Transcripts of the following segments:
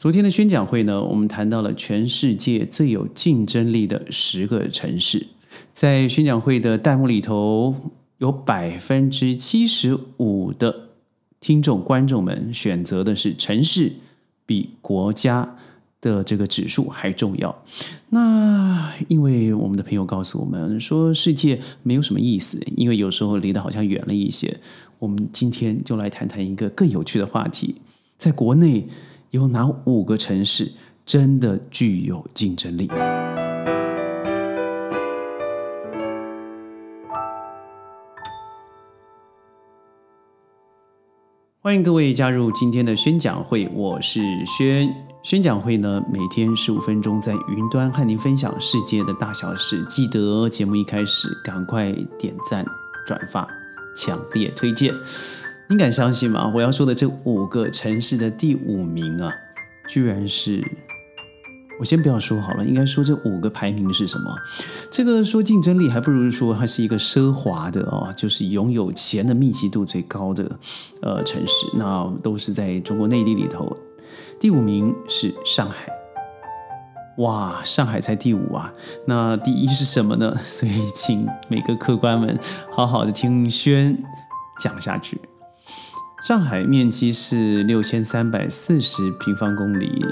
昨天的宣讲会呢，我们谈到了全世界最有竞争力的十个城市。在宣讲会的弹幕里头，有百分之七十五的听众观众们选择的是城市比国家的这个指数还重要。那因为我们的朋友告诉我们说，世界没有什么意思，因为有时候离得好像远了一些。我们今天就来谈谈一个更有趣的话题，在国内。有哪五个城市真的具有竞争力？欢迎各位加入今天的宣讲会，我是宣。宣讲会呢，每天十五分钟，在云端和您分享世界的大小事。记得节目一开始赶快点赞、转发、强烈推荐。你敢相信吗？我要说的这五个城市的第五名啊，居然是……我先不要说好了，应该说这五个排名是什么？这个说竞争力，还不如说它是一个奢华的哦，就是拥有钱的密集度最高的呃城市。那都是在中国内地里头，第五名是上海。哇，上海才第五啊！那第一是什么呢？所以请每个客官们好好的听轩讲下去。上海面积是六千三百四十平方公里，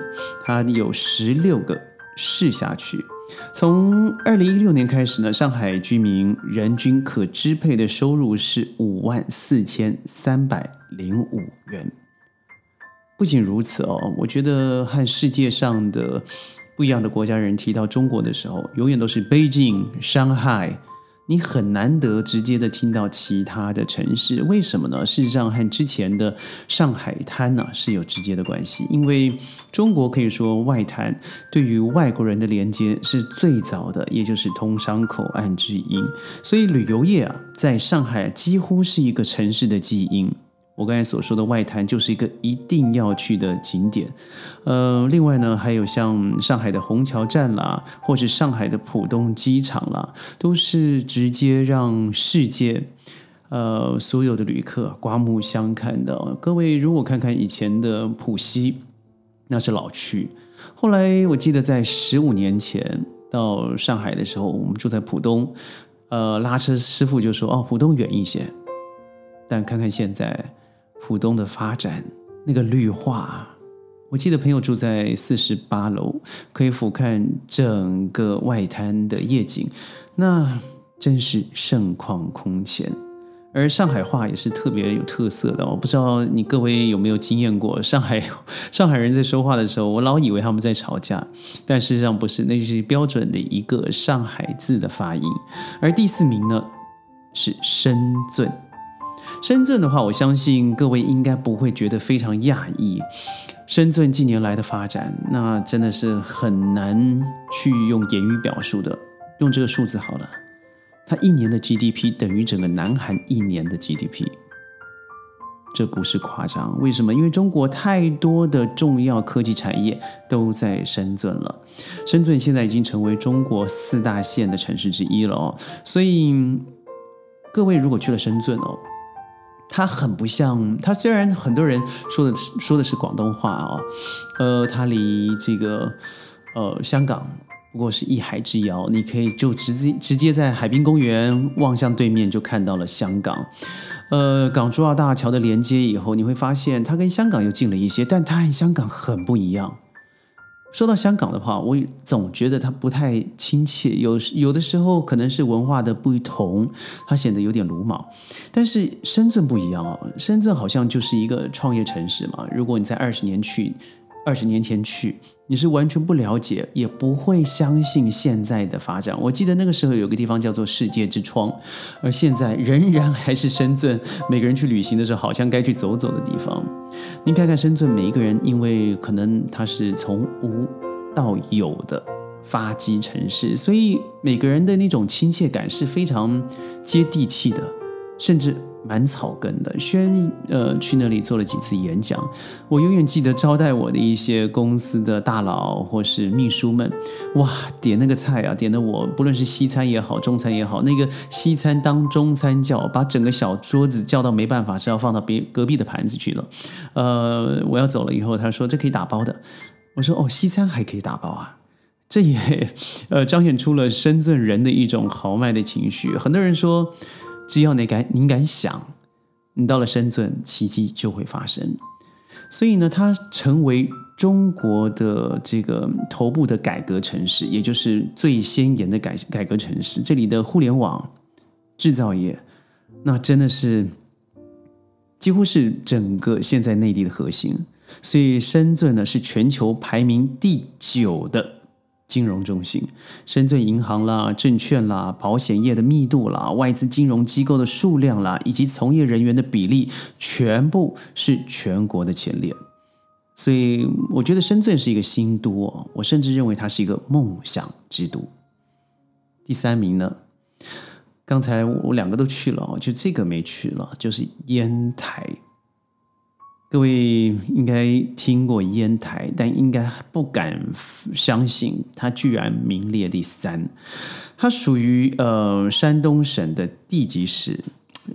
它有十六个市辖区。从二零一六年开始呢，上海居民人均可支配的收入是五万四千三百零五元。不仅如此哦，我觉得和世界上的不一样的国家人提到中国的时候，永远都是北京、上海。你很难得直接的听到其他的城市，为什么呢？事实上和之前的上海滩呢是有直接的关系，因为中国可以说外滩对于外国人的连接是最早的，也就是通商口岸之一，所以旅游业啊在上海几乎是一个城市的基因。我刚才所说的外滩就是一个一定要去的景点，呃，另外呢，还有像上海的虹桥站啦，或是上海的浦东机场啦，都是直接让世界呃所有的旅客刮目相看的。各位如果看看以前的浦西，那是老区。后来我记得在十五年前到上海的时候，我们住在浦东，呃，拉车师傅就说：“哦，浦东远一些。”但看看现在。浦东的发展，那个绿化，我记得朋友住在四十八楼，可以俯瞰整个外滩的夜景，那真是盛况空前。而上海话也是特别有特色的，我不知道你各位有没有经验过上海 上海人在说话的时候，我老以为他们在吵架，但事实上不是，那是标准的一个上海字的发音。而第四名呢是深圳。深圳的话，我相信各位应该不会觉得非常讶异。深圳近年来的发展，那真的是很难去用言语表述的。用这个数字好了，它一年的 GDP 等于整个南韩一年的 GDP，这不是夸张。为什么？因为中国太多的重要科技产业都在深圳了。深圳现在已经成为中国四大县的城市之一了哦。所以各位如果去了深圳哦。它很不像，它虽然很多人说的说的是广东话啊，呃，它离这个呃香港不过是一海之遥，你可以就直接直接在海滨公园望向对面就看到了香港，呃，港珠澳大桥的连接以后，你会发现它跟香港又近了一些，但它和香港很不一样。说到香港的话，我总觉得它不太亲切，有有的时候可能是文化的不同，它显得有点鲁莽。但是深圳不一样哦，深圳好像就是一个创业城市嘛。如果你在二十年去。二十年前去，你是完全不了解，也不会相信现在的发展。我记得那个时候有个地方叫做世界之窗，而现在仍然还是深圳。每个人去旅行的时候，好像该去走走的地方。您看看深圳，每一个人，因为可能它是从无到有的发迹城市，所以每个人的那种亲切感是非常接地气的，甚至。蛮草根的，轩呃去那里做了几次演讲，我永远记得招待我的一些公司的大佬或是秘书们，哇，点那个菜啊，点的我不论是西餐也好，中餐也好，那个西餐当中餐叫，把整个小桌子叫到没办法是要放到别隔壁的盘子去了，呃，我要走了以后，他说这可以打包的，我说哦，西餐还可以打包啊，这也呃彰显出了深圳人的一种豪迈的情绪。很多人说，只要你敢，你敢想，你到了深圳，奇迹就会发生。所以呢，它成为中国的这个头部的改革城市，也就是最先沿的改改革城市。这里的互联网制造业，那真的是几乎是整个现在内地的核心。所以深圳呢，是全球排名第九的。金融中心，深圳银行啦、证券啦、保险业的密度啦、外资金融机构的数量啦，以及从业人员的比例，全部是全国的前列。所以，我觉得深圳是一个新都哦，我甚至认为它是一个梦想之都。第三名呢，刚才我两个都去了，就这个没去了，就是烟台。各位应该听过烟台，但应该不敢相信它居然名列第三。它属于呃山东省的地级市。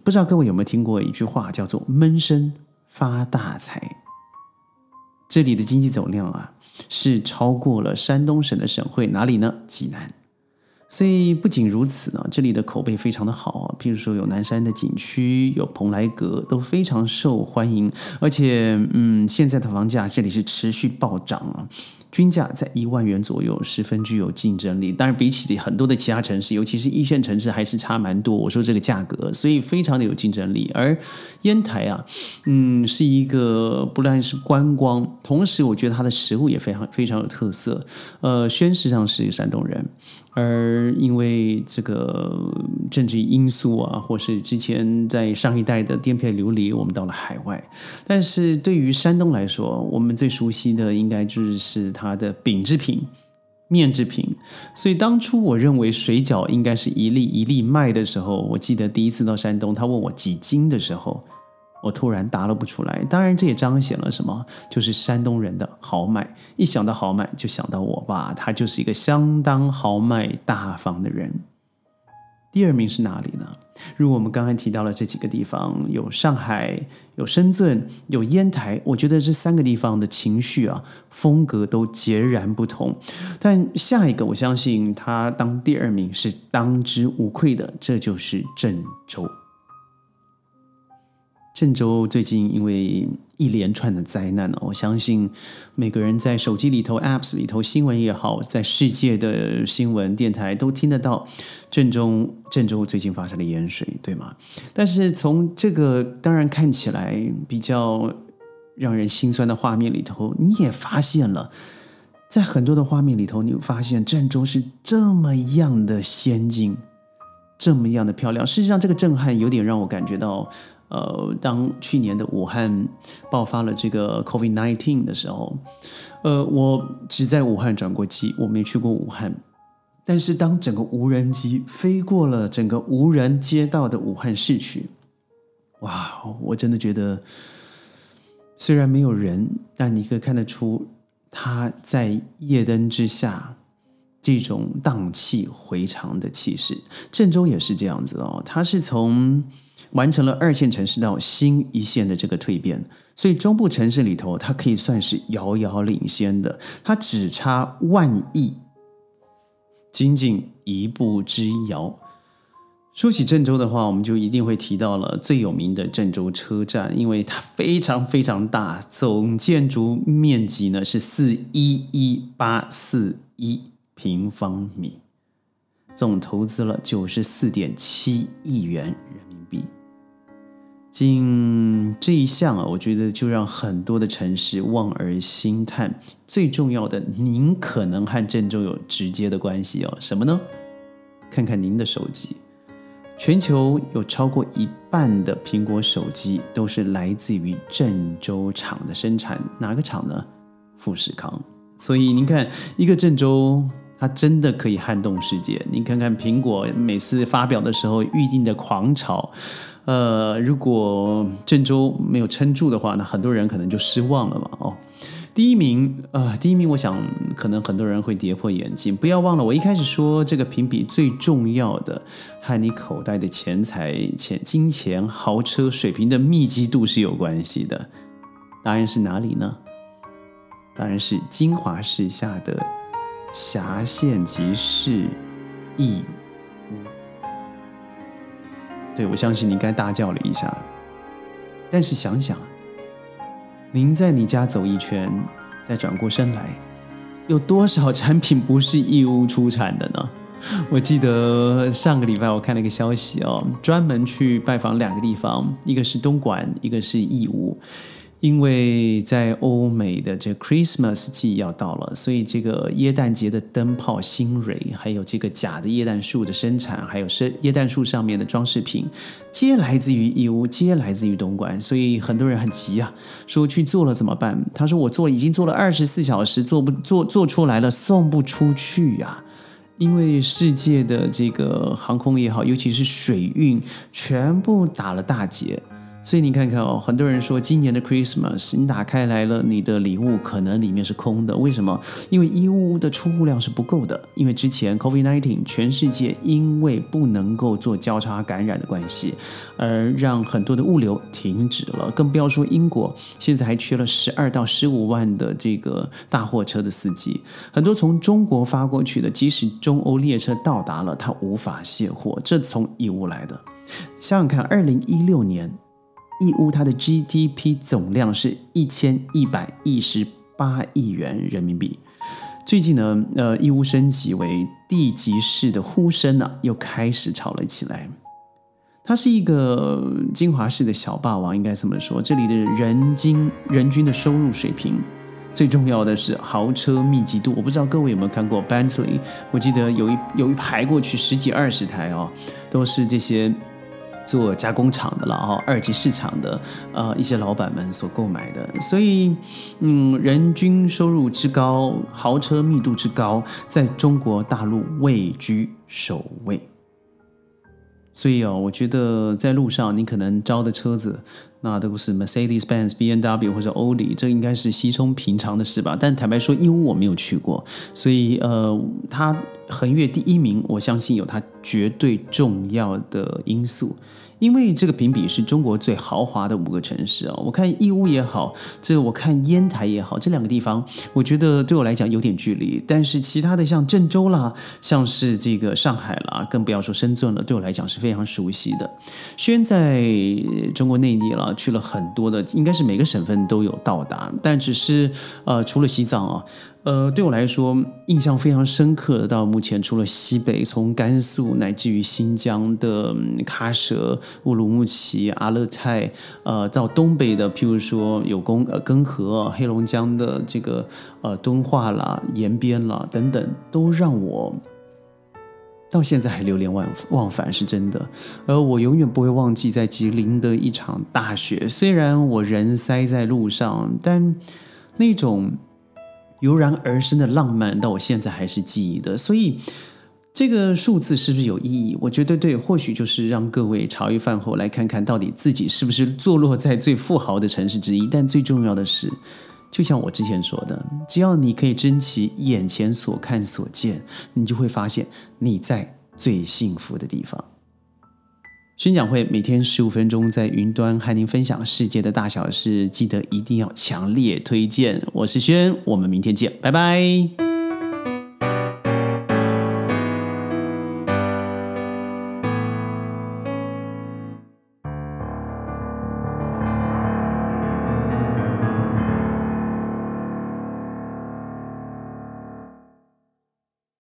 不知道各位有没有听过一句话，叫做“闷声发大财”。这里的经济总量啊，是超过了山东省的省会哪里呢？济南。所以不仅如此呢，这里的口碑非常的好啊。譬如说有南山的景区，有蓬莱阁，都非常受欢迎。而且，嗯，现在的房价这里是持续暴涨啊。均价在一万元左右，十分具有竞争力。当然，比起很多的其他城市，尤其是一线城市，还是差蛮多。我说这个价格，所以非常的有竞争力。而烟台啊，嗯，是一个不但是观光，同时我觉得它的食物也非常非常有特色。呃，宣誓上是山东人，而因为这个政治因素啊，或是之前在上一代的颠沛流离，我们到了海外。但是对于山东来说，我们最熟悉的应该就是它。的饼制品、面制品，所以当初我认为水饺应该是一粒一粒卖的时候，我记得第一次到山东，他问我几斤的时候，我突然答了不出来。当然，这也彰显了什么？就是山东人的豪迈。一想到豪迈，就想到我爸，他就是一个相当豪迈大方的人。第二名是哪里呢？如果我们刚才提到了这几个地方，有上海，有深圳，有烟台。我觉得这三个地方的情绪啊，风格都截然不同。但下一个，我相信他当第二名是当之无愧的，这就是郑州。郑州最近因为一连串的灾难呢，我相信每个人在手机里头、Apps 里头、新闻也好，在世界的新闻电台都听得到郑州郑州最近发生的淹水，对吗？但是从这个当然看起来比较让人心酸的画面里头，你也发现了，在很多的画面里头，你发现郑州是这么样的先进，这么样的漂亮。事实上，这个震撼有点让我感觉到。呃，当去年的武汉爆发了这个 COVID-19 的时候，呃，我只在武汉转过机，我没去过武汉。但是当整个无人机飞过了整个无人街道的武汉市区，哇，我真的觉得，虽然没有人，但你可以看得出它在夜灯之下这种荡气回肠的气势。郑州也是这样子哦，它是从。完成了二线城市到新一线的这个蜕变，所以中部城市里头，它可以算是遥遥领先的，它只差万亿，仅仅一步之遥。说起郑州的话，我们就一定会提到了最有名的郑州车站，因为它非常非常大，总建筑面积呢是四一一八四一平方米，总投资了九十四点七亿元人民。仅这一项啊，我觉得就让很多的城市望而兴叹。最重要的，您可能和郑州有直接的关系哦。什么呢？看看您的手机，全球有超过一半的苹果手机都是来自于郑州厂的生产。哪个厂呢？富士康。所以您看，一个郑州，它真的可以撼动世界。你看看苹果每次发表的时候，预定的狂潮。呃，如果郑州没有撑住的话，那很多人可能就失望了嘛。哦，第一名，呃，第一名，我想可能很多人会跌破眼镜。不要忘了，我一开始说这个评比最重要的和你口袋的钱财、钱、金钱、豪车、水平的密集度是有关系的。答案是哪里呢？当然是金华市下的辖县级市义。对，我相信你应该大叫了一下。但是想想，您在你家走一圈，再转过身来，有多少产品不是义乌出产的呢？我记得上个礼拜我看了一个消息哦，专门去拜访两个地方，一个是东莞，一个是义乌。因为在欧美的这 Christmas 季要到了，所以这个耶诞节的灯泡、新蕊，还有这个假的耶诞树的生产，还有是耶诞树上面的装饰品，皆来自于义乌，皆来自于东莞，所以很多人很急啊，说去做了怎么办？他说我做已经做了二十四小时，做不做做出来了，送不出去呀。因为世界的这个航空也好，尤其是水运，全部打了大结。所以你看看哦，很多人说今年的 Christmas，你打开来了，你的礼物可能里面是空的。为什么？因为义乌的出货量是不够的。因为之前 COVID-19，全世界因为不能够做交叉感染的关系，而让很多的物流停止了。更不要说英国，现在还缺了十二到十五万的这个大货车的司机。很多从中国发过去的，即使中欧列车到达了，它无法卸货。这从义乌来的。想想看，二零一六年。义乌它的 GDP 总量是一千一百一十八亿元人民币。最近呢，呃，义乌升级为地级市的呼声呢，又开始吵了起来。它是一个金华市的小霸王，应该这么说。这里的人均人均的收入水平，最重要的是豪车密集度。我不知道各位有没有看过 Bentley，我记得有一有一排过去十几二十台哦，都是这些。做加工厂的了哈，二级市场的呃一些老板们所购买的，所以嗯，人均收入之高，豪车密度之高，在中国大陆位居首位。所以哦，我觉得在路上你可能招的车子，那都是 Mercedes-Benz、B N W 或者欧迪，这应该是稀松平常的事吧。但坦白说，义乌我没有去过，所以呃，它横越第一名，我相信有它绝对重要的因素。因为这个评比是中国最豪华的五个城市啊，我看义乌也好，这我看烟台也好，这两个地方，我觉得对我来讲有点距离。但是其他的像郑州啦，像是这个上海啦，更不要说深圳了，对我来讲是非常熟悉的。轩在中国内地了，去了很多的，应该是每个省份都有到达，但只是呃，除了西藏啊。呃，对我来说印象非常深刻的，到目前除了西北，从甘肃乃至于新疆的喀什、乌鲁木齐、阿勒泰，呃，到东北的，譬如说有工呃根河、黑龙江的这个呃敦化啦、延边啦等等，都让我到现在还流连忘忘返，是真的。而我永远不会忘记在吉林的一场大雪，虽然我人塞在路上，但那种。油然而生的浪漫，到我现在还是记忆的。所以，这个数字是不是有意义？我觉得对，或许就是让各位茶余饭后来看看到底自己是不是坐落在最富豪的城市之一。但最重要的是，就像我之前说的，只要你可以珍惜眼前所看所见，你就会发现你在最幸福的地方。宣讲会每天十五分钟，在云端和您分享世界的大小事，记得一定要强烈推荐。我是轩，我们明天见，拜拜。